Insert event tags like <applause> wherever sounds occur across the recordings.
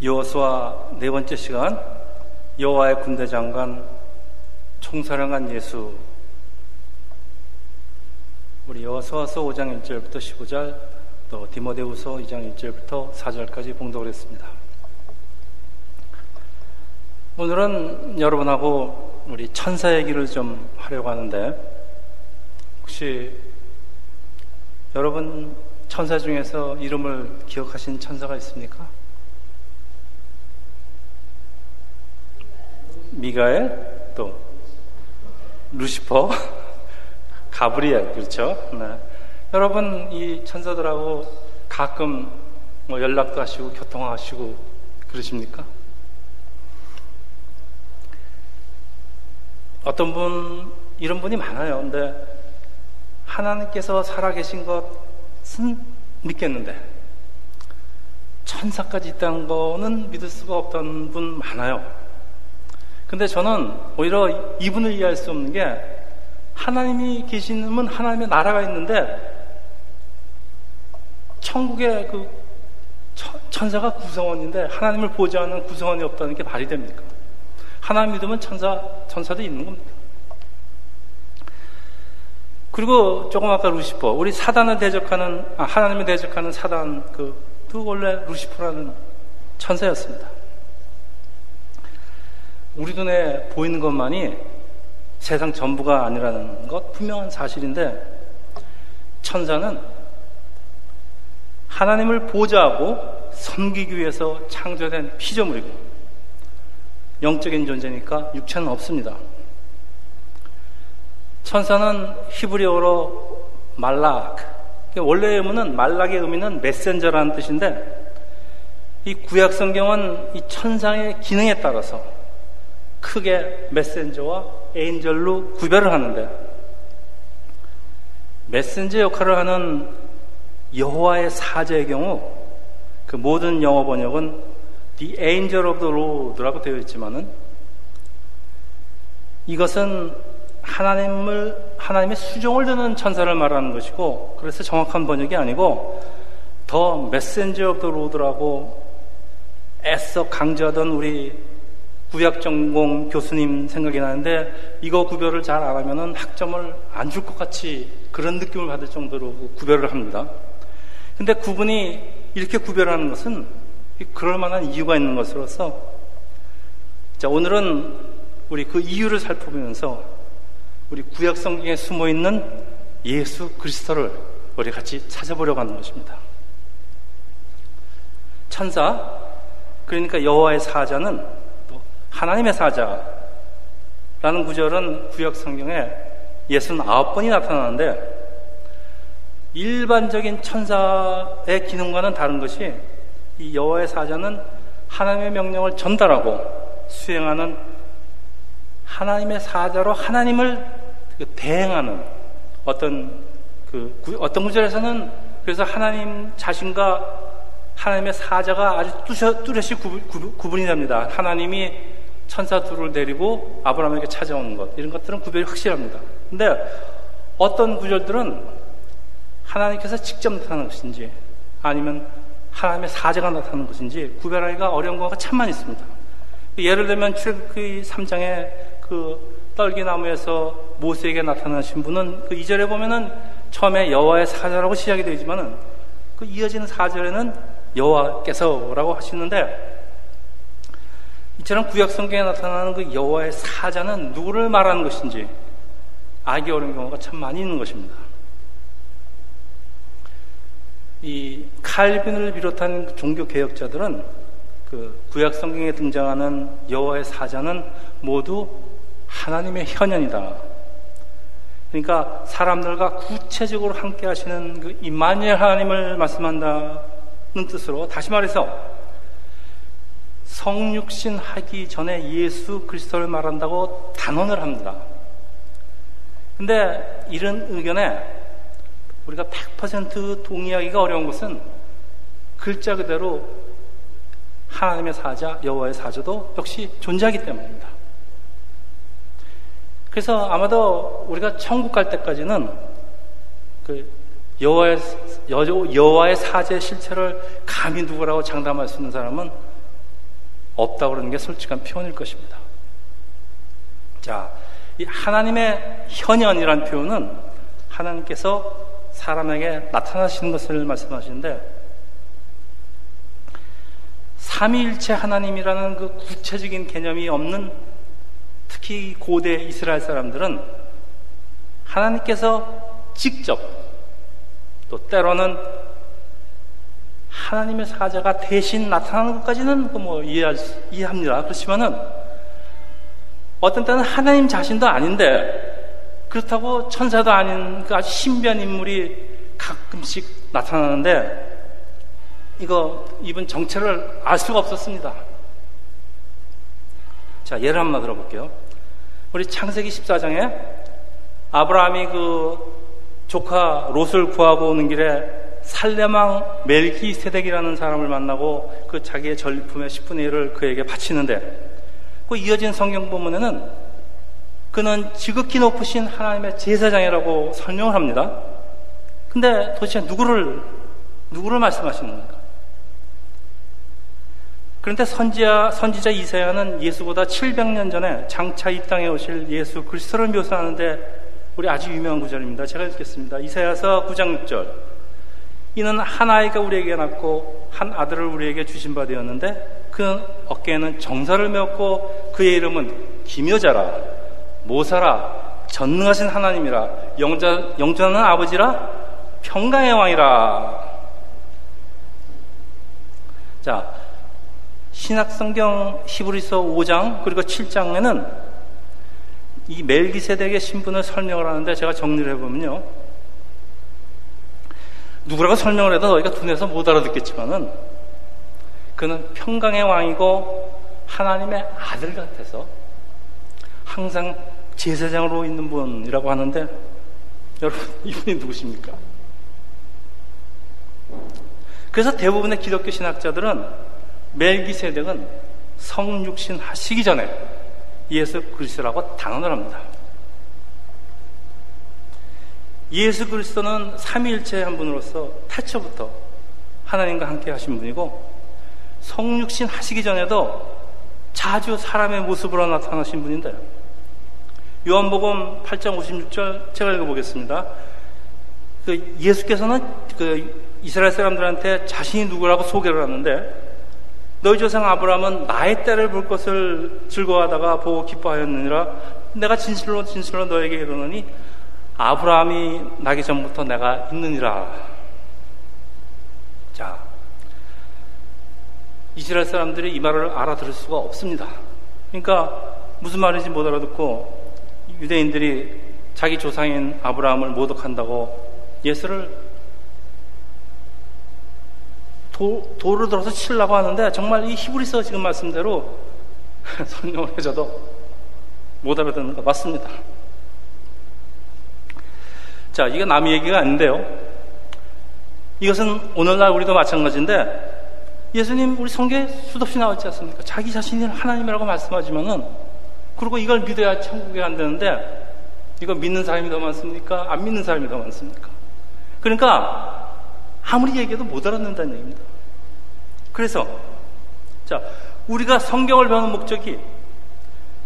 여호수아 네 번째 시간 여호와의 군대 장관 총사령관 예수 우리 여호수아서 5장 1절부터 15절 또 디모데후서 2장 1절부터 4절까지 봉독을 했습니다. 오늘은 여러분하고 우리 천사 얘기를 좀 하려고 하는데 혹시 여러분 천사 중에서 이름을 기억하신 천사가 있습니까? 미가엘, 또 루시퍼, <laughs> 가브리엘, 그렇죠? 네. 여러분 이 천사들하고 가끔 뭐 연락도 하시고 교통하시고 그러십니까? 어떤 분 이런 분이 많아요. 근데 하나님께서 살아계신 것은 믿겠는데 천사까지 있다는 거는 믿을 수가 없다는 분 많아요. 근데 저는 오히려 이분을 이해할 수 없는 게 하나님이 계시는 하나님의 나라가 있는데 천국의 그 천사가 구성원인데 하나님을 보좌하는 구성원이 없다는 게 말이 됩니까? 하나님 믿으면 천사, 천사도 있는 겁니다. 그리고 조금 아까 루시퍼, 우리 사단을 대적하는, 아, 하나님을 대적하는 사단, 그, 그 원래 루시퍼라는 천사였습니다. 우리 눈에 보이는 것만이 세상 전부가 아니라는 것 분명한 사실인데 천사는 하나님을 보좌하고 섬기기 위해서 창조된 피조물이고 영적인 존재니까 육체는 없습니다. 천사는 히브리어로 말락 원래의 의미는 말락의 의미는 메센저라는 뜻인데 이 구약 성경은 이 천상의 기능에 따라서 크게 메센저와 에인절로 구별을 하는데 메센저 역할을 하는 여호와의 사제의 경우 그 모든 영어 번역은 The Angel of the Lord라고 되어 있지만은 이것은 하나님을 하나님의 수종을 드는 천사를 말하는 것이고 그래서 정확한 번역이 아니고 the messenger of the Lord라고 애써 강조하던 우리 구약 전공 교수님 생각이 나는데 이거 구별을 잘 안 하면은 학점을 안 줄 것 같이 그런 느낌을 받을 정도로 구별을 합니다. 근데 구분이 이렇게 구별하는 것은 그럴 만한 이유가 있는 것으로서 자, 오늘은 우리 그 이유를 살펴보면서 우리 구약 성경에 숨어 있는 예수 그리스도를 우리 같이 찾아보려고 하는 것입니다. 천사, 그러니까 여호와의 사자는 하나님의 사자라는 구절은 구약 성경에 69번이 나타나는데 일반적인 천사의 기능과는 다른 것이 이 여호와의 사자는 하나님의 명령을 전달하고 수행하는 하나님의 사자로 하나님을 그 대행하는 어떤 그 어떤 구절에서는 그래서 하나님 자신과 하나님의 사자가 아주 뚜렷이 구분이 됩니다. 하나님이 천사 둘을 데리고 아브라함에게 찾아오는 것 이런 것들은 구별이 확실합니다. 근데 어떤 구절들은 하나님께서 직접 나타나는 것인지 아니면 하나님의 사제가 나타나는 것인지 구별하기가 어려운 경우가 참만 있습니다. 예를 들면 출애굽기 3장에 그 떨기나무에서 모세에게 나타나신 분은 그 2절에 보면은 처음에 여호와의 사자라고 시작이 되지만은 그 이어지는 4절에는 여호와께서라고 하시는데 이처럼 구약 성경에 나타나는 그 여호와의 사자는 누구를 말하는 것인지 알기 어려운 경우가 참 많이 있는 것입니다. 이 칼빈을 비롯한 그 종교 개혁자들은 그 구약 성경에 등장하는 여호와의 사자는 모두 하나님의 현현이다. 그러니까 사람들과 구체적으로 함께 하시는 그 임마누엘 하나님을 말씀한다는 뜻으로 다시 말해서 성육신 하기 전에 예수 그리스도를 말한다고 단언을 합니다. 근데 이런 의견에 우리가 100% 동의하기가 어려운 것은 글자 그대로 하나님의 사자, 여호와의 사자도 역시 존재하기 때문입니다. 그래서 아마도 우리가 천국 갈 때까지는 그 여호와의 여호와의 사제 실체를 감히 누구라고 장담할 수 있는 사람은 없다고 그러는 게 솔직한 표현일 것입니다. 자, 이 하나님의 현현이란 표현은 하나님께서 사람에게 나타나시는 것을 말씀하시는데 삼위일체 하나님이라는 그 구체적인 개념이 없는 특히 고대 이스라엘 사람들은 하나님께서 직접 또 때로는 하나님의 사자가 대신 나타나는 것까지는 그뭐 이해 이해합니다. 그렇지만은 어떤 때는 하나님 자신도 아닌데 그렇다고 천사도 아닌 그 아주 신비한 인물이 가끔씩 나타나는데 이거 이분 정체를 알 수가 없었습니다. 자, 예를 한번 들어볼게요. 우리 창세기 14장에 아브라함이 그 조카 롯을 구하고 오는 길에 살레망 멜기세덱이라는 사람을 만나고 그 자기의 전리품의 10분의 1을 그에게 바치는데 그 이어진 성경 본문에는 그는 지극히 높으신 하나님의 제사장이라고 설명을 합니다. 근데 도대체 누구를 누구를 말씀하시는 겁니까? 그런데 선지자, 선지자 이사야는 예수보다 700년 전에 장차 이 땅에 오실 예수 그리스도를 묘사하는데 우리 아주 유명한 구절입니다. 제가 읽겠습니다. 이사야서 9장 6절. 이는 한 아이가 우리에게 낳고 한 아들을 우리에게 주신 바 되었는데 그 어깨에는 정사를 메었고 그의 이름은 기묘자라 모사라 전능하신 하나님이라 영자, 영전하는 아버지라 평강의 왕이라 자 신학성경 히브리서 5장 그리고 7장에는 이 멜기세덱의 신분을 설명을 하는데 제가 정리를 해보면요. 누구라고 설명을 해도 너희가 둔해서 못 알아듣겠지만은 그는 평강의 왕이고 하나님의 아들 같아서 항상 제사장으로 있는 분이라고 하는데 여러분 <laughs> 이분이 누구십니까? 그래서 대부분의 기독교 신학자들은 멜기세덱은 성육신 하시기 전에 예수 그리스도라고 단언을 합니다. 예수 그리스도는 삼위일체의 한 분으로서 태초부터 하나님과 함께 하신 분이고 성육신 하시기 전에도 자주 사람의 모습으로 나타나신 분인데 요한복음 8장 56절 제가 읽어보겠습니다. 그 예수께서는 그 이스라엘 사람들한테 자신이 누구라고 소개를 하는데 너희 조상 아브라함은 나의 때를 볼 것을 즐거워하다가 보고 기뻐하였느니라 내가 진실로 진실로 너에게 이르노니 아브라함이 나기 전부터 내가 있느니라 자 이스라엘 사람들이 이 말을 알아들을 수가 없습니다 그러니까 무슨 말인지 못 알아듣고 유대인들이 자기 조상인 아브라함을 모독한다고 예수를 도, 도를 들어서 치려고 하는데 정말 이 히브리서 지금 말씀대로 <laughs> 설명을 해줘도 못 알아듣는 거 맞습니다. 자, 이게 남의 얘기가 아닌데요. 이것은 오늘날 우리도 마찬가지인데 예수님 우리 성경에 수없이 나왔지 않습니까? 자기 자신이 하나님이라고 말씀하지만은 그리고 이걸 믿어야 천국에 안 되는데 이거 믿는 사람이 더 많습니까? 안 믿는 사람이 더 많습니까? 그러니까 아무리 얘기해도 못 알아듣는다는 얘기입니다. 그래서 자 우리가 성경을 배우는 목적이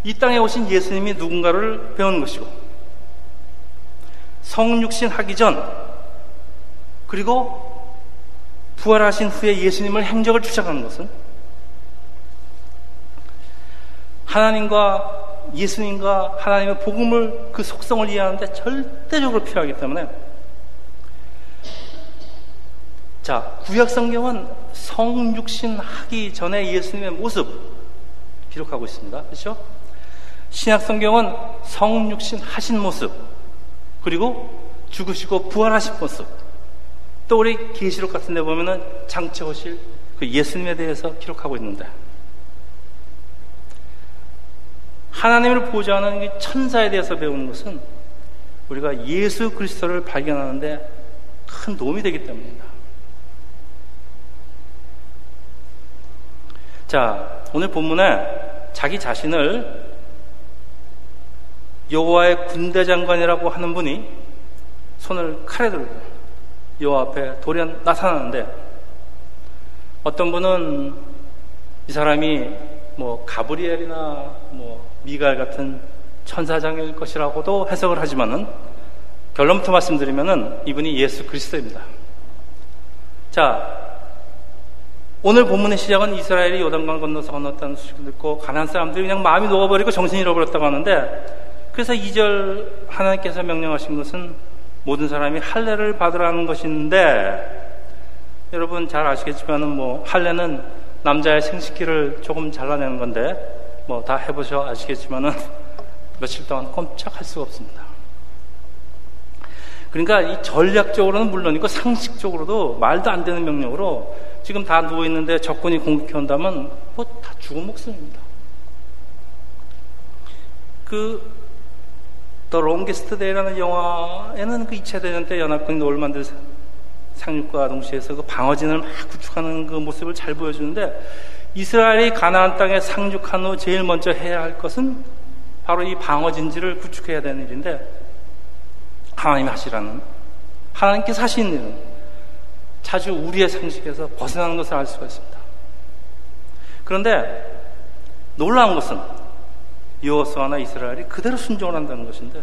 이 땅에 오신 예수님이 누군가를 배우는 것이고 성육신 하기 전 그리고 부활하신 후에 예수님을 행적을 추적하는 것은 하나님과 예수님과 하나님의 복음을 그 속성을 이해하는데 절대적으로 필요하기 때문에 자, 구약 성경은 성육신 하기 전에 예수님의 모습 기록하고 있습니다. 그렇죠? 신약 성경은 성육신 하신 모습 그리고 죽으시고 부활하신 모습 또 우리 계시록 같은 데 보면은 장체 오실 그 예수님에 대해서 기록하고 있는데 하나님을 보좌하는 천사에 대해서 배우는 것은 우리가 예수 그리스도를 발견하는데 큰 도움이 되기 때문입니다. 자, 오늘 본문에 자기 자신을 여호와의 군대 장관이라고 하는 분이 손을 칼에 들고 여호와 앞에 돌연 나타나는데 어떤 분은 이 사람이 뭐 가브리엘이나 뭐 미갈 같은 천사장일 것이라고도 해석을 하지만은 결론부터 말씀드리면은 이분이 예수 그리스도입니다. 자, 오늘 본문의 시작은 이스라엘이 요단강 건너서 건넜다는 소식을 듣고 가난 사람들이 그냥 마음이 녹아버리고 정신이 잃어버렸다고 하는데 그래서 2절 하나님께서 명령하신 것은 모든 사람이 할례를 받으라는 것인데 여러분 잘 아시겠지만은 뭐 할례는 남자의 생식기를 조금 잘라내는 건데 뭐 다 해보셔 아시겠지만은 <laughs> 며칠 동안 꼼짝할 수가 없습니다. 그러니까 이 전략적으로는 물론이고 상식적으로도 말도 안 되는 명령으로 지금 다 누워 있는데 적군이 공격해 온다면 뭐 다 죽은 목숨입니다. 그 The Longest Day라는 영화에는 그 2차 대전 때 연합군이 노을만들 상륙과 동시에서 그 방어진을 막 구축하는 그 모습을 잘 보여주는데 이스라엘이 가나안 땅에 상륙한 후 제일 먼저 해야 할 것은 바로 이 방어진지를 구축해야 되는 일인데 하나님이 하시라는 하나님께서 하시는 일은 자주 우리의 상식에서 벗어나는 것을 알 수가 있습니다. 그런데 놀라운 것은 여호수아나 이스라엘이 그대로 순종을 한다는 것인데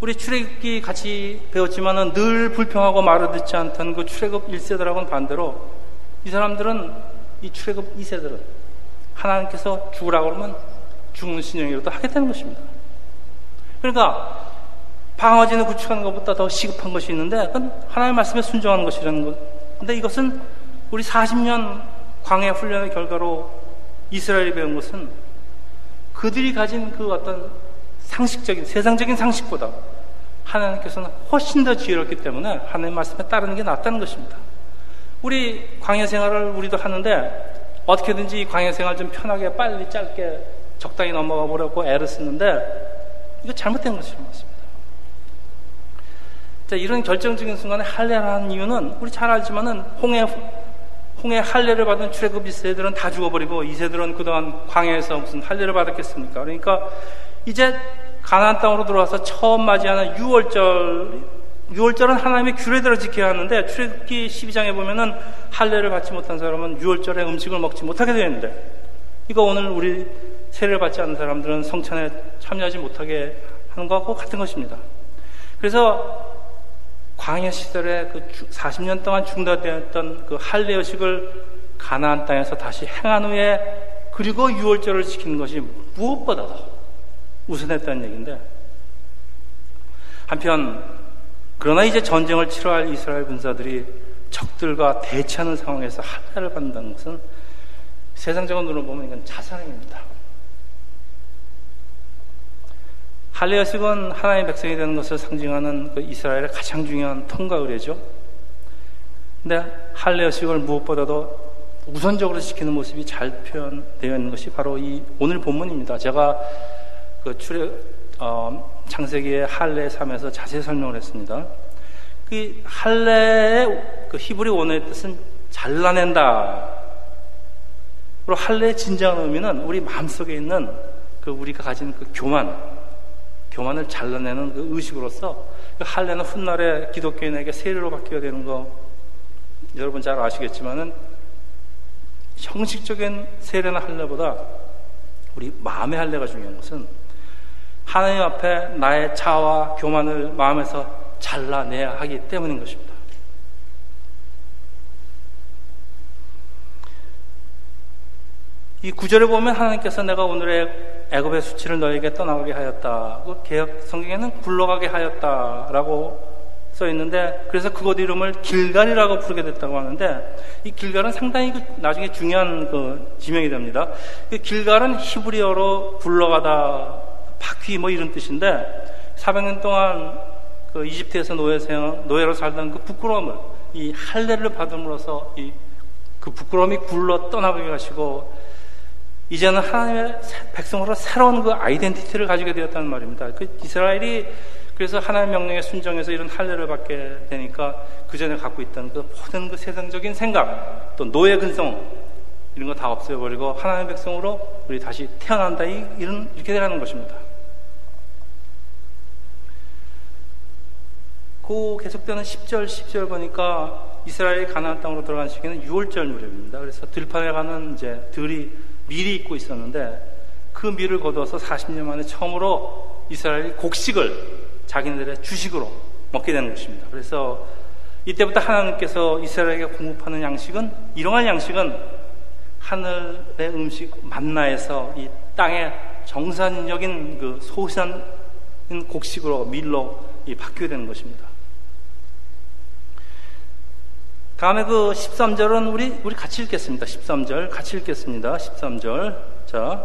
우리 출애굽기 같이 배웠지만은 늘 불평하고 말을 듣지 않던 그 출애굽 1세들하고는 반대로 이 사람들은 이 출애굽 2세들은 하나님께서 죽으라고 그러면 죽는 신령이라도 하겠다는 것입니다. 그러니까 방어진을 구축하는 것보다 더 시급한 것이 있는데 그건 하나님의 말씀에 순종하는 것이라는 것. 근데 이것은 우리 40년 광해 훈련의 결과로 이스라엘이 배운 것은 그들이 가진 그 어떤 상식적인 세상적인 상식보다 하나님께서는 훨씬 더 지혜롭기 때문에 하나님 말씀에 따르는 게 낫다는 것입니다. 우리 광야 생활을 우리도 하는데 어떻게든지 광야 생활 좀 편하게 빨리 짧게 적당히 넘어가 보려고 애를 쓰는데 이거 잘못된 것입니다. 자, 이런 결정적인 순간에 할례를 하는 이유는 우리 잘 알지만은 홍해 홍해 할례를 받은 출애굽 1세들은 다 죽어버리고 2세들은 그동안 광야에서 무슨 할례를 받았겠습니까? 그러니까 이제 가나안 땅으로 들어와서 처음 맞이하는 6월절 6월절은 하나님의 규례대로 지켜야 하는데 출애굽기 12장에 보면은 할례를 받지 못한 사람은 6월절에 음식을 먹지 못하게 되는데 이거 오늘 우리 세례를 받지 않는 사람들은 성찬에 참여하지 못하게 하는 것과 같은 것입니다. 그래서 광야 시절에 그 40년 동안 중단되었던 그 할례 의식을 가나안 땅에서 다시 행한 후에 그리고 6월절을 지키는 것이 무엇보다도 우선했다는 얘기인데 한편 그러나 이제 전쟁을 치러할 이스라엘 군사들이 적들과 대치하는 상황에서 할례를 받는다는 것은 세상적인 눈으로 보면 이건 자살행위입니다. 할례의식은 하나님의 백성이 되는 것을 상징하는 그 이스라엘의 가장 중요한 통과 의례죠. 근데 할례의식을 무엇보다도 우선적으로 지키는 모습이 잘 표현되어 있는 것이 바로 이 오늘 본문입니다. 제가 그 출애 어, 창세기의 할례 3에서 자세히 설명을 했습니다. 그 할례의 그 히브리 원어의 뜻은 잘라낸다. 그리고 할례의 진정한 의미는 우리 마음속에 있는 그 우리가 가진 그 교만, 교만을 잘라내는 그 의식으로서 그 할례는 훗날에 기독교인에게 세례로 바뀌어야 되는 거 여러분 잘 아시겠지만은 형식적인 세례나 할례보다 우리 마음의 할례가 중요한 것은 하나님 앞에 나의 자와 교만을 마음에서 잘라내야 하기 때문인 것입니다. 이 구절을 보면 하나님께서 내가 오늘의 애굽의 수치를 너에게 떠나가게 하였다. 그 개혁 성경에는 굴러가게 하였다라고 써 있는데 그래서 그곳 이름을 길갈이라고 부르게 됐다고 하는데 이 길갈은 상당히 그 나중에 중요한 그 지명이 됩니다. 그 길갈은 히브리어로 굴러가다 바퀴 뭐 이런 뜻인데 400년 동안 그 이집트에서 노예 생 노예로 살던 그 부끄러움을 이 할례를 받음으로써 이 그 부끄러움이 굴러 떠나가게 하시고 이제는 하나님의 백성으로 새로운 그 아이덴티티를 가지게 되었다는 말입니다. 그 이스라엘이 그래서 하나님 명령에 순종해서 이런 할례를 받게 되니까 그 전에 갖고 있던 그 모든 그 세상적인 생각, 또 노예 근성 이런 거 다 없애버리고 하나님 백성으로 우리 다시 태어난다 이런 이렇게 되는 것입니다. 그 계속되는 10절, 10절 보니까 이스라엘이 가나안 땅으로 들어간 시기는 6월절 무렵입니다. 그래서 들판에 가는 이제 들이 밀이 있고 있었는데 그 밀을 거둬서 40년 만에 처음으로 이스라엘이 곡식을 자기네들의 주식으로 먹게 되는 것입니다. 그래서 이때부터 하나님께서 이스라엘에게 공급하는 양식은 이러한 양식은 하늘의 음식 만나에서 이 땅의 정산적인 그 소산 곡식으로 밀로 바뀌게 되는 것입니다. 다음에 그 13절은 우리 우리 같이 읽겠습니다. 13절 같이 읽겠습니다. 13절. 자.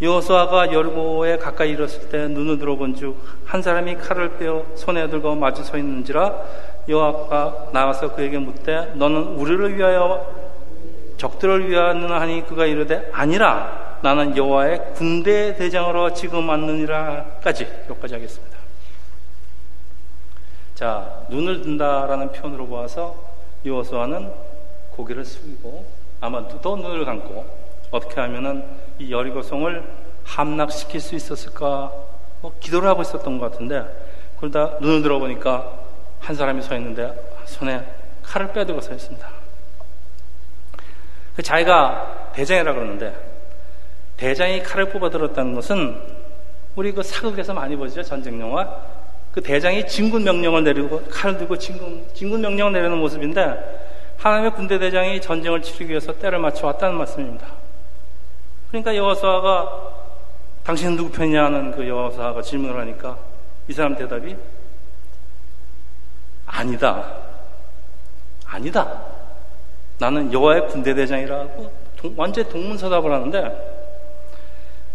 여호수아가 여리고에 가까이 이르렀을 때 눈을 들어본 즉 한 사람이 칼을 빼어 손에 들고 마주 서 있는지라 여호와가 나와서 그에게 묻되 너는 우리를 위하여 적들을 위하느냐 하니 그가 이르되 아니라 나는 여호와의 군대 대장으로 지금 왔느니라까지 여기까지 하겠습니다. 자 눈을 든다라는 표현으로 보아서 여호수아는 고개를 숙이고 아마 또 눈을 감고 어떻게 하면은 이 여리고성을 함락시킬 수 있었을까 뭐 기도를 하고 있었던 것 같은데 그러다 눈을 들어보니까 한 사람이 서 있는데 손에 칼을 빼들고 서 있습니다. 그 자기가 대장이라 그러는데 대장이 칼을 뽑아 들었다는 것은 우리 그 사극에서 많이 보죠 전쟁 영화 그 대장이 진군 명령을 내리고 칼을 들고 진군, 진군 명령을 내리는 모습인데 하나님의 군대 대장이 전쟁을 치르기 위해서 때를 맞춰 왔다는 말씀입니다. 그러니까 여호수아가 당신은 누구 편이냐 하는 그 여호수아가 질문을 하니까 이 사람 대답이 아니다. 아니다. 나는 여호와의 군대 대장이라고 완전 동문서답을 하는데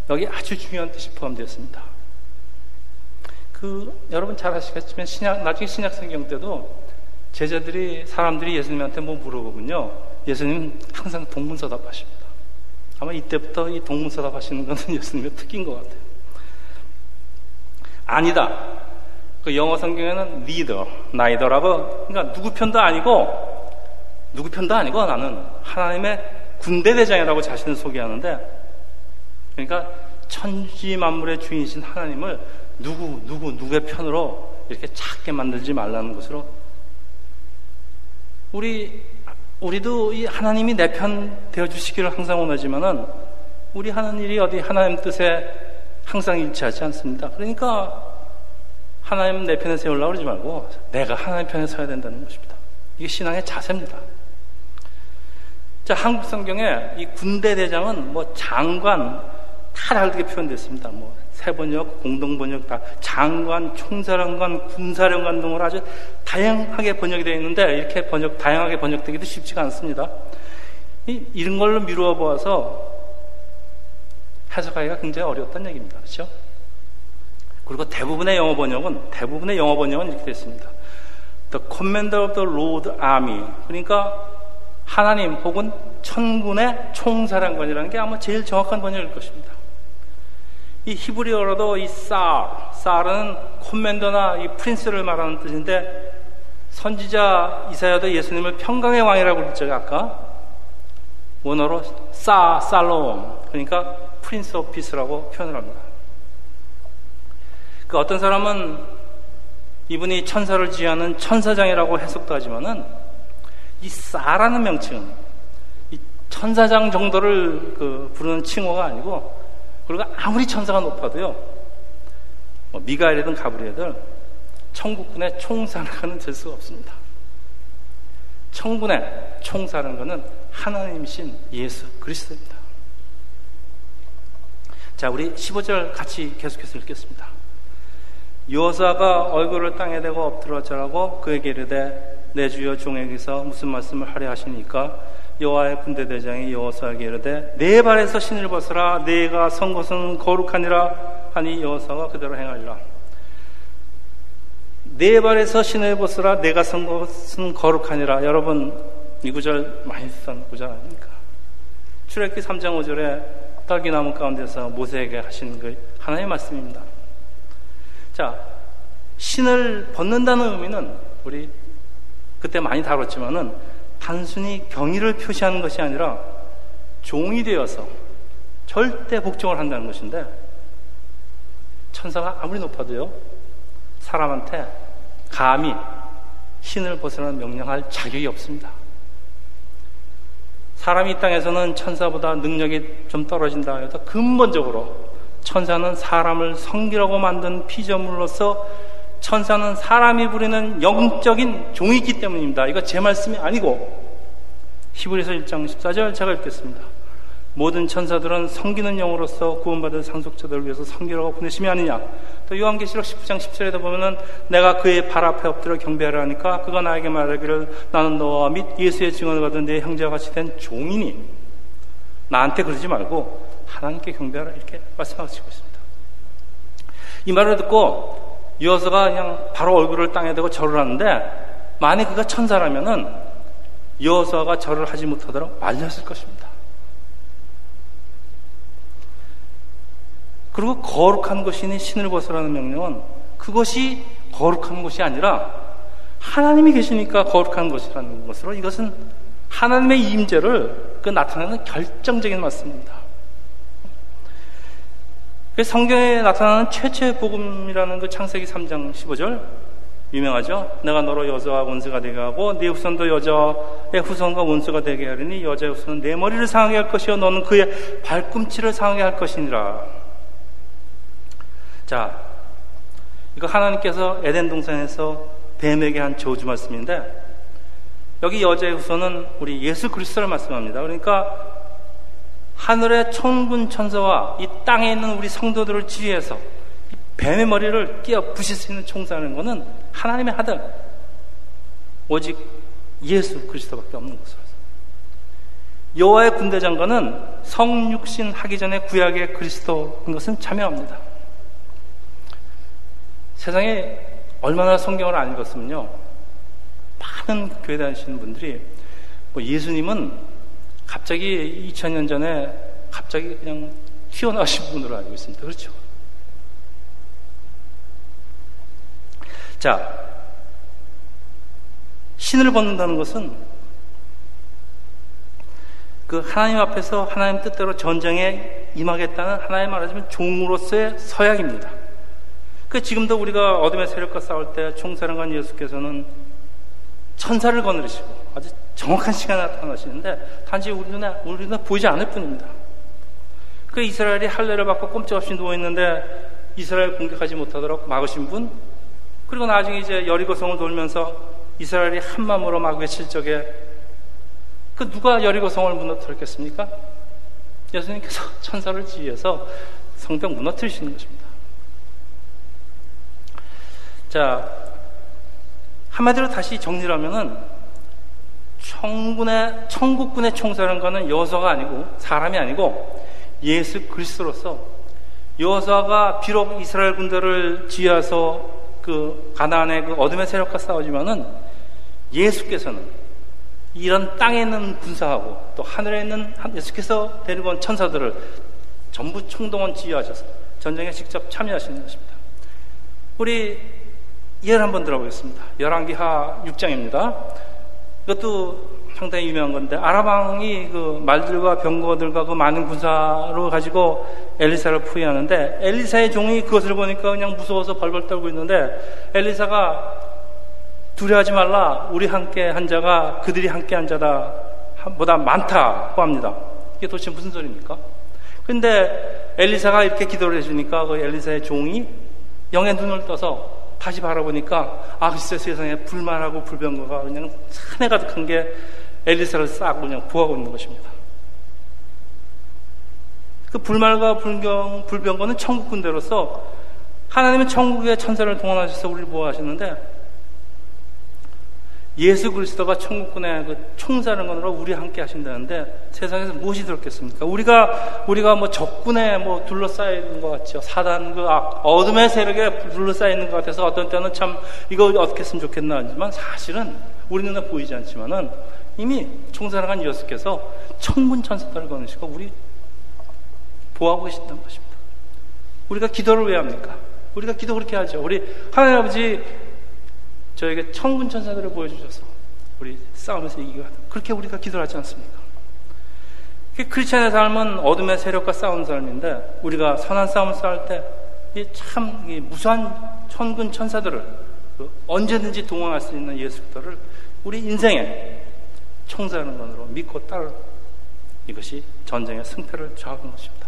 여기 아주 중요한 뜻이 포함되었습니다. 그 여러분 잘 아시겠지만 신약 나중에 신약 성경 때도 제자들이 사람들이 예수님한테 뭐 물어보군요. 예수님 항상 동문서답하십니다. 아마 이때부터 이 동문서답 하시는 것은 <laughs> 예수님의 특기인 것 같아요. 아니다. 그 영어 성경에는 리더, 나이더라고, 그러니까 누구 편도 아니고, 누구 편도 아니고 나는 하나님의 군대 대장이라고 자신을 소개하는데, 그러니까 천지 만물의 주인이신 하나님을 누구, 누구, 누구의 편으로 이렇게 작게 만들지 말라는 것으로 우리 우리도 이 하나님이 내 편 되어 주시기를 항상 원하지만은 우리 하는 일이 어디 하나님 뜻에 항상 일치하지 않습니다. 그러니까 하나님 내 편에 세우려고 그러지 말고 내가 하나님 편에 서야 된다는 것입니다. 이게 신앙의 자세입니다. 자, 한국 성경에 이 군대 대장은 뭐 장관 다 다르게 표현됐습니다. 뭐 세번역, 공동번역 다 장관, 총사령관, 군사령관 등으로 아주 다양하게 번역이 되어 있는데 이렇게 번역 다양하게 번역되기도 쉽지가 않습니다. 이, 이런 걸로 미루어 보아서 해석하기가 굉장히 어려웠다는 얘기입니다. 그렇죠? 그리고 대부분의 영어 번역은 대부분의 영어 번역은 이렇게 됐습니다. The Commander of the Lord Army. 그러니까 하나님 혹은 천군의 총사령관이라는 게 아마 제일 정확한 번역일 것입니다. 이 히브리어로도 이 쌀, 쌀은 commander나 이 prince를 말하는 뜻인데 선지자 이사야도 예수님을 평강의 왕이라고 그랬죠, 아까. 원어로 사, 샬롬. 그러니까 Prince of Peace라고 표현을 합니다. 그 어떤 사람은 이분이 천사를 지휘하는 천사장이라고 해석도 하지만은 이 사라는 명칭은 이 천사장 정도를 그 부르는 칭호가 아니고 그리고 아무리 천사가 높아도요, 뭐 미가엘이든 가브리엘들 천국군의 총사령관은 될 수가 없습니다. 천군의 총사령관은 하나님이신 예수 그리스도입니다. 자, 우리 15절 같이 계속해서 읽겠습니다. 요사가 얼굴을 땅에 대고 엎드려 절하고 그에게 이르되 내 주여 종에게서 무슨 말씀을 하려 하시니까 여호와의 군대 대장이 여호사에게 이르되 내 발에서 신을 벗으라 내가 선 것은 거룩하니라 하니 여호사가 그대로 행하리라 내 발에서 신을 벗으라 내가 선 것은 거룩하니라 여러분 이 구절 많이 쓴 구절 아닙니까? 출애기 3장 5절에 딸기 나무 가운데서 모세에게 하신 그 하나의 말씀입니다. 자, 신을 벗는다는 의미는 우리 그때 많이 다뤘지만은 단순히 경의를 표시하는 것이 아니라 종이 되어서 절대 복종을 한다는 것인데 천사가 아무리 높아도요 사람한테 감히 신을 벗어나 명령할 자격이 없습니다. 사람이 이 땅에서는 천사보다 능력이 좀 떨어진다 해도 근본적으로 천사는 사람을 성기라고 만든 피조물로서 천사는 사람이 부리는 영적인 종이기 때문입니다. 이거 제 말씀이 아니고 히브리서 1장 14절 제가 읽겠습니다. 모든 천사들은 성기는 영으로서 구원받은 상속자들을 위해서 성기라고 보내심이 아니냐. 또 요한계시록 19장 10절에도 보면은 내가 그의 발 앞에 엎드려 경배하라 하니까 그가 나에게 말하기를 나는 너와 및 예수의 증언을 받은 내 형제와 같이 된 종이니 나한테 그러지 말고 하나님께 경배하라 이렇게 말씀하시고 있습니다. 이 말을 듣고 여호수가 그냥 바로 얼굴을 땅에 대고 절을 하는데 만약 그가 천사라면은 여호수아가 절을 하지 못하도록 말렸을 것입니다. 그리고 거룩한 것이니 신을 벗으라는 명령은 그것이 거룩한 것이 아니라 하나님이 계시니까 거룩한 것이라는 것으로 이것은 하나님의 임재를 그 나타내는 결정적인 말씀입니다. 성경에 나타나는 최초의 복음이라는 그 창세기 3장 15절 유명하죠. 내가 너로 여자와 원수가 되게 하고 네 후손도 여자의 후손과 원수가 되게 하리니 여자의 후손은 내 머리를 상하게 할 것이요 너는 그의 발꿈치를 상하게 할 것이니라. 자, 이거 하나님께서 에덴 동산에서 뱀에게 한 저주 말씀인데 여기 여자의 후손은 우리 예수 그리스도를 말씀합니다. 그러니까 하늘의 천군 천사와 이 땅에 있는 우리 성도들을 지휘해서 뱀의 머리를 끼어 부실 수 있는 총사하는 것은 하나님의 하들 오직 예수 그리스도밖에 없는 것으로서 여호와의 군대 장관은 성육신 하기 전에 구약의 그리스도인 것은 참여합니다. 세상에 얼마나 성경을 안 읽었으면요. 많은 교회 다니시는 분들이 뭐 예수님은 갑자기 2000년 전에 갑자기 그냥 튀어나오신 분으로 알고 있습니다. 그렇죠? 자, 신을 벗는다는 것은 그 하나님 앞에서 하나님 뜻대로 전쟁에 임하겠다는 하나님 말하자면 종으로서의 서약입니다. 그 지금도 우리가 어둠의 세력과 싸울 때 총사령관 예수께서는 천사를 거느리시고 아주 정확한 시간에 나타나시는데 단지 우리 눈에 우리 눈에 보이지 않을 뿐입니다. 그 이스라엘이 할례를 받고 꼼짝없이 누워 있는데 이스라엘 공격하지 못하도록 막으신 분 그리고 나중에 이제 여리고 성을 돌면서 이스라엘이 한 마음으로 막 외칠 적에 그 누가 여리고 성을 무너뜨렸겠습니까? 예수님께서 <laughs> 천사를 지휘해서 성벽 무너뜨리시는 것입니다. 자, 한마디로 다시 정리를 하면은 천군의, 천국군의 총사령관은 여호수아가 아니고 사람이 아니고 예수 그리스도로서 여호수아가 비록 이스라엘 군대를 지휘해서 그 가나안의 그 어둠의 세력과 싸우지만은 예수께서는 이런 땅에 있는 군사하고 또 하늘에 있는 예수께서 데리고 온 천사들을 전부 총동원 지휘하셔서 전쟁에 직접 참여하시는 것입니다. 우리 예를 한번 들어보겠습니다. 열왕기하 6장입니다. 이것도 상당히 유명한 건데 아라방이 그 말들과 병거들과 그 많은 군사로 가지고 엘리사를 포위하는데 엘리사의 종이 그것을 보니까 그냥 무서워서 벌벌 떨고 있는데 엘리사가 두려워하지 말라 우리 함께 한 자가 그들이 함께 한 자다 보다 많다고 합니다. 이게 도대체 무슨 소리입니까? 근데 엘리사가 이렇게 기도를 해주니까 그 엘리사의 종이 영의 눈을 떠서 다시 바라보니까 아 글쎄 세상에 불만하고 불병거가 그냥 산에 가득한 게 엘리사를 싹 그냥 부하고 있는 것입니다. 그 불말과 불경, 불병거는 천국 군대로서 하나님은 천국의 천사를 동원하셔서 우리를 보호하시는데 예수 그리스도가 천국군의 그 총사령관으로 우리 함께 하신다는데 세상에서 무엇이 들었겠습니까? 우리가 우리가 뭐 적군에 뭐 둘러싸여 있는 것 같죠. 사단 그 악, 어둠의 세력에 둘러싸여 있는 것 같아서 어떤 때는 참 이거 어떻게 했으면 좋겠나 하지만 사실은 우리 눈에 보이지 않지만은 이미 총사령관 예수께서 천군 천사들을 거느시고 우리 보호하고 계신다는 것입니다. 우리가 기도를 왜 합니까? 우리가 기도 그렇게 하죠. 우리 하나님 아버지 저에게 천군 천사들을 보여주셔서 우리 이기게 하다. 그렇게 우리가 기도를 하지 않습니까? 크리스천의 삶은 어둠의 세력과 싸우는 삶인데 우리가 선한 싸움을 싸울 때참 무수한 천군 천사들을 그 언제든지 동원할 수 있는 예수 그리스도를 우리 인생에 총사하는 것으로 믿고 따르 이것이 전쟁의 승패를 좌우하는 것입니다.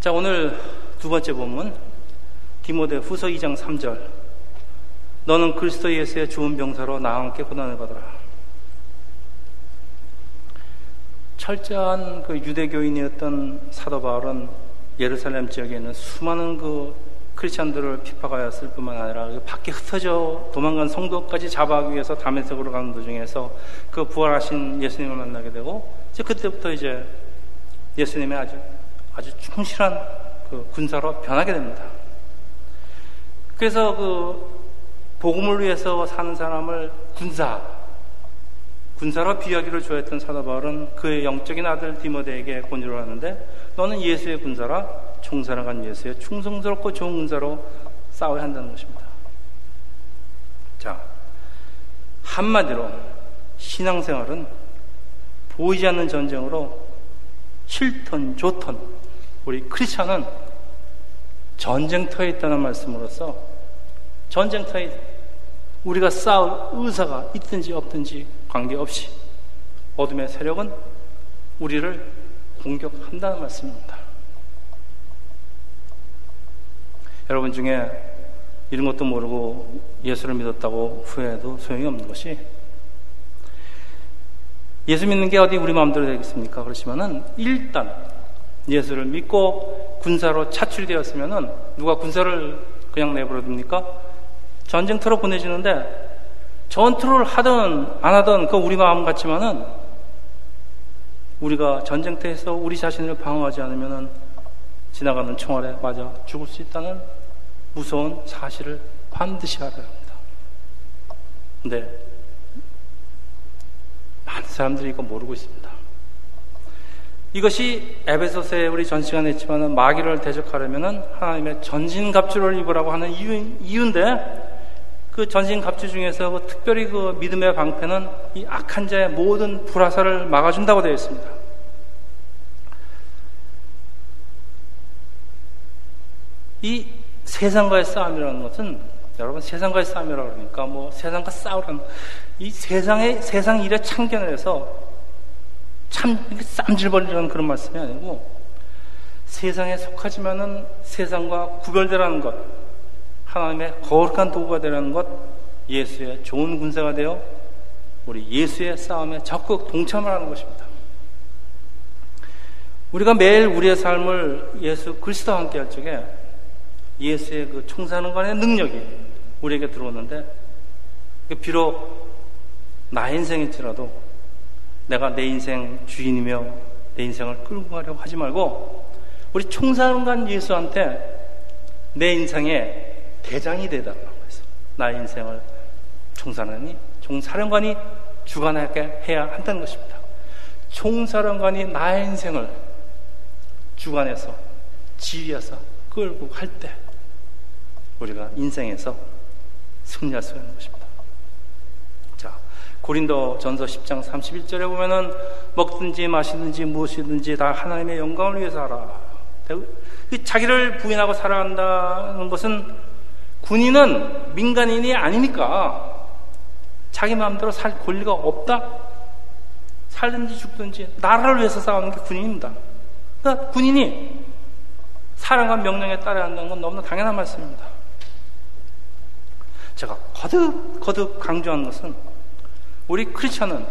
자, 오늘 두 번째 본문 디모데 후서 2장 3절 너는 그리스도 예수의 좋은 병사로 나와 함께 고난을 받으라. 철저한 그 유대교인이었던 사도 바울은 예루살렘 지역에 있는 수많은 그 크리스천들을 핍박하였을 뿐만 아니라 그 밖에 흩어져 도망간 성도까지 잡아가기 위해서 담에색으로 가는 도중에서 그 부활하신 예수님을 만나게 되고 이제 그때부터 이제 예수님의 아주 아주 충실한 그 군사로 변하게 됩니다. 그래서 그 복음을 위해서 사는 사람을 군사 군사로 비하기를 좋아했던 사도 바울은 그의 영적인 아들 디모데에게 권유를 하는데 너는 예수의 군사라 총사랑한 예수의 충성스럽고 좋은 군사로 싸워야 한다는 것입니다. 자, 한마디로 신앙생활은 보이지 않는 전쟁으로 싫던 좋던 우리 크리스천은 전쟁터에 있다는 말씀으로써 전쟁터에 우리가 싸울 의사가 있든지 없든지 관계없이 어둠의 세력은 우리를 공격한다는 말씀입니다. 여러분 중에 이런 것도 모르고 예수를 믿었다고 후회해도 소용이 없는 것이 예수 믿는 게 어디 우리 마음대로 되겠습니까? 그렇지만은 일단 예수를 믿고 군사로 차출되었으면은 누가 군사를 그냥 내버려 둡니까? 전쟁터로 보내지는데 전투를 하든 안 하든 그 우리 마음 같지만은 우리가 전쟁터에서 우리 자신을 방어하지 않으면은 지나가는 총알에 맞아 죽을 수 있다는 무서운 사실을 반드시 알아야 합니다. 근데 많은 사람들이 이거 모르고 있습니다. 이것이 에베소서에 우리 전 시간에 했지만 마귀를 대적하려면 하나님의 전신갑주를 입으라고 하는 이유, 이유인데 그 전신갑주 중에서 그 특별히 그 믿음의 방패는 이 악한 자의 모든 불화살을 막아준다고 되어 있습니다. 이 세상과의 싸움이라는 것은 여러분 세상과의 싸움이라고 그러니까 뭐 세상과 싸우라는 이 세상의 세상 일에 참견을 해서 참 쌈질벌리라는 그런 말씀이 아니고 세상에 속하지만은 세상과 구별되라는 것 하나님의 거룩한 도구가 되라는 것 예수의 좋은 군사가 되어 우리 예수의 싸움에 적극 동참을 하는 것입니다. 우리가 매일 우리의 삶을 예수 그리스도와 함께 할 적에 예수의 그 총사는관의 능력이 우리에게 들어오는데 비록 나의 인생일지라도 내가 내 인생 주인이며 내 인생을 끌고 가려고 하지 말고 우리 총사령관 예수한테 내 인생의 대장이 되달라고 해서 나의 인생을 총사령관이 총사령관이 주관하게 해야 한다는 것입니다. 총사령관이 나의 인생을 주관해서 지휘해서 끌고 갈 때 우리가 인생에서 승리할 수 있는 것입니다. 고린도 전서 10장 31절에 보면은 먹든지 마시든지 무엇이든지 다 하나님의 영광을 위해서 하라. 자기를 부인하고 살아간다는 것은 군인은 민간인이 아니니까 자기 마음대로 살 권리가 없다? 살든지 죽든지 나라를 위해서 싸우는 게 군인입니다. 그러니까 군인이 사랑과 명령에 따라야 한다는 건 너무나 당연한 말씀입니다. 제가 거듭 거듭 강조하는 것은 우리 크리스천은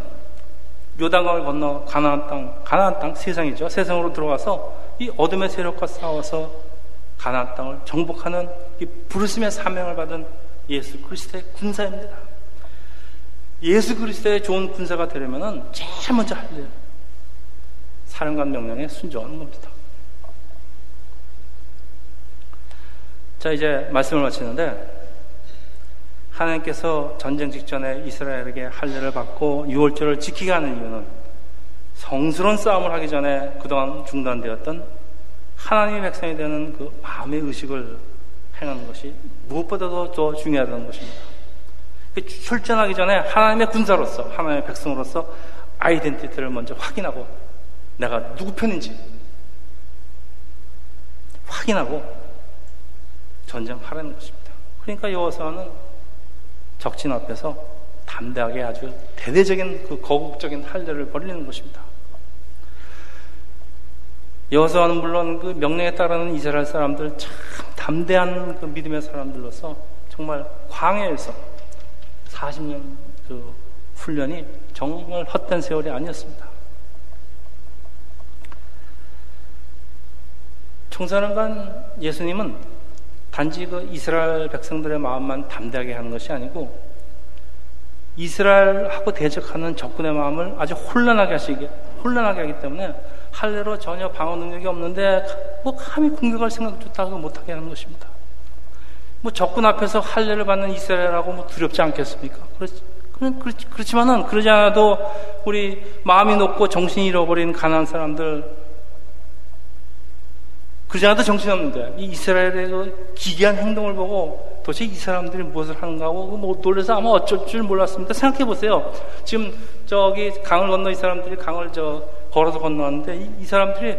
요단강을 건너 가나안 땅, 가나안 땅 세상이죠. 세상으로 들어가서 이 어둠의 세력과 싸워서 가나안 땅을 정복하는 이 부르심의 사명을 받은 예수 그리스도의 군사입니다. 예수 그리스도의 좋은 군사가 되려면은 제일 먼저 할 일, 사령관 명령에 순종하는 겁니다. 자, 이제 말씀을 마치는데, 하나님께서 전쟁 직전에 이스라엘에게 할례를 받고 유월절을 지키게 하는 이유는 성스러운 싸움을 하기 전에 그동안 중단되었던 하나님의 백성이 되는 그 마음의 의식을 행하는 것이 무엇보다도 더 중요하다는 것입니다. 그 출전하기 전에 하나님의 군사로서, 하나님의 백성으로서 아이덴티티를 먼저 확인하고 내가 누구 편인지 확인하고 전쟁하라는 것입니다. 그러니까 여호사는 적진 앞에서 담대하게 아주 대대적인 그 거국적인 할례를 벌리는 것입니다. 여호수아는 물론 그 명령에 따르는 이스라엘 사람들 참 담대한 그 믿음의 사람들로서 정말 광해에서 40년 그 훈련이 정말 헛된 세월이 아니었습니다. 총사령관 예수님은 단지 그 이스라엘 백성들의 마음만 담대하게 하는 것이 아니고 이스라엘하고 대적하는 적군의 마음을 아주 혼란하게 하시기 혼란하게 하기 때문에 할례로 전혀 방어 능력이 없는데 뭐 감히 공격할 생각조차 못하게 하는 것입니다. 뭐 적군 앞에서 할례를 받는 이스라엘하고 뭐 두렵지 않겠습니까? 그렇지, 그렇지만은 그러지 않아도 우리 마음이 높고 정신이 잃어버린 가난한 사람들 그러지 않아도 정신없는데 이 이스라엘의 그 기괴한 행동을 보고 도대체 이 사람들이 무엇을 하는가 하고 뭐 놀라서 아마 어쩔 줄 몰랐습니다. 생각해 보세요. 지금 저기 강을 건너 이 사람들이 강을 저 걸어서 건너왔는데 이, 이 사람들이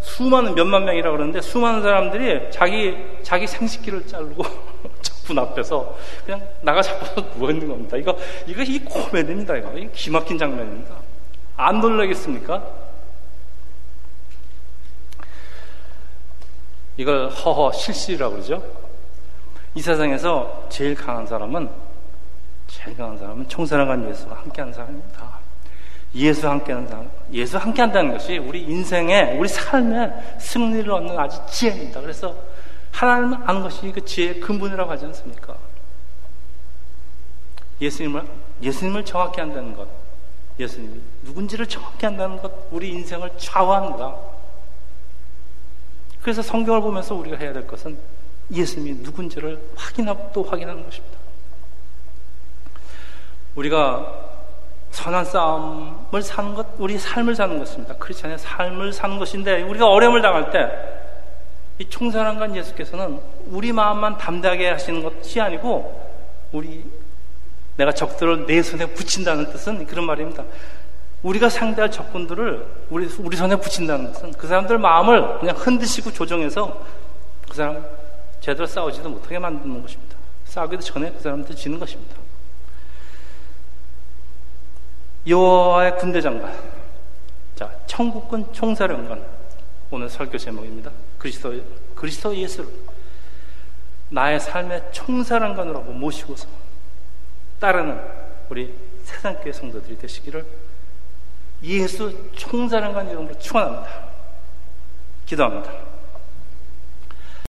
수많은 몇만 명이라 그러는데 수많은 사람들이 자기 자기 생식기를 자르고 <laughs> 적군 앞에서 그냥 나가 잡아서 누워 있는 겁니다. 이거 이거 이 코미디입니다. 이거 이 기막힌 장면입니다. 안 놀라겠습니까? 이걸 허허 실시라고 그러죠. 이 세상에서 제일 강한 사람은 제일 강한 사람은 총사랑한 예수와 함께하는 사람입니다. 예수 함께하는 사람, 예수 함께한다는 것이 우리 인생의 우리 삶의 승리를 얻는 아주 지혜입니다. 그래서 하나님을 아는 것이 그 지혜의 근본이라고 하지 않습니까? 예수님을 예수님을 정확히 한다는 것, 예수님이 누군지를 정확히 한다는 것, 우리 인생을 좌우합니다. 그래서 성경을 보면서 우리가 해야 될 것은 예수님이 누군지를 확인하고 또 확인하는 것입니다. 우리가 선한 싸움을 사는 것, 우리 삶을 사는 것입니다. 크리스천의 삶을 사는 것인데 우리가 어려움을 당할 때 이 총사랑관 예수께서는 우리 마음만 담대하게 하시는 것이 아니고 우리 내가 적들을 내 손에 붙인다는 뜻은 그런 말입니다. 우리가 상대할 적군들을 우리, 우리 손에 붙인다는 것은 그 사람들 마음을 그냥 흔드시고 조정해서 그 사람 제대로 싸우지도 못하게 만드는 것입니다. 싸우기도 전에 그 사람들 지는 것입니다. 여호와의 군대 장관. 자, 천국군 총사령관. 오늘 설교 제목입니다. 그리스도 그리스도 예수를 나의 삶의 총사령관으로 모시고서 따르는 우리 세상교회 성도들이 되시기를 예수 총사령관 이름으로 축원합니다. 기도합니다.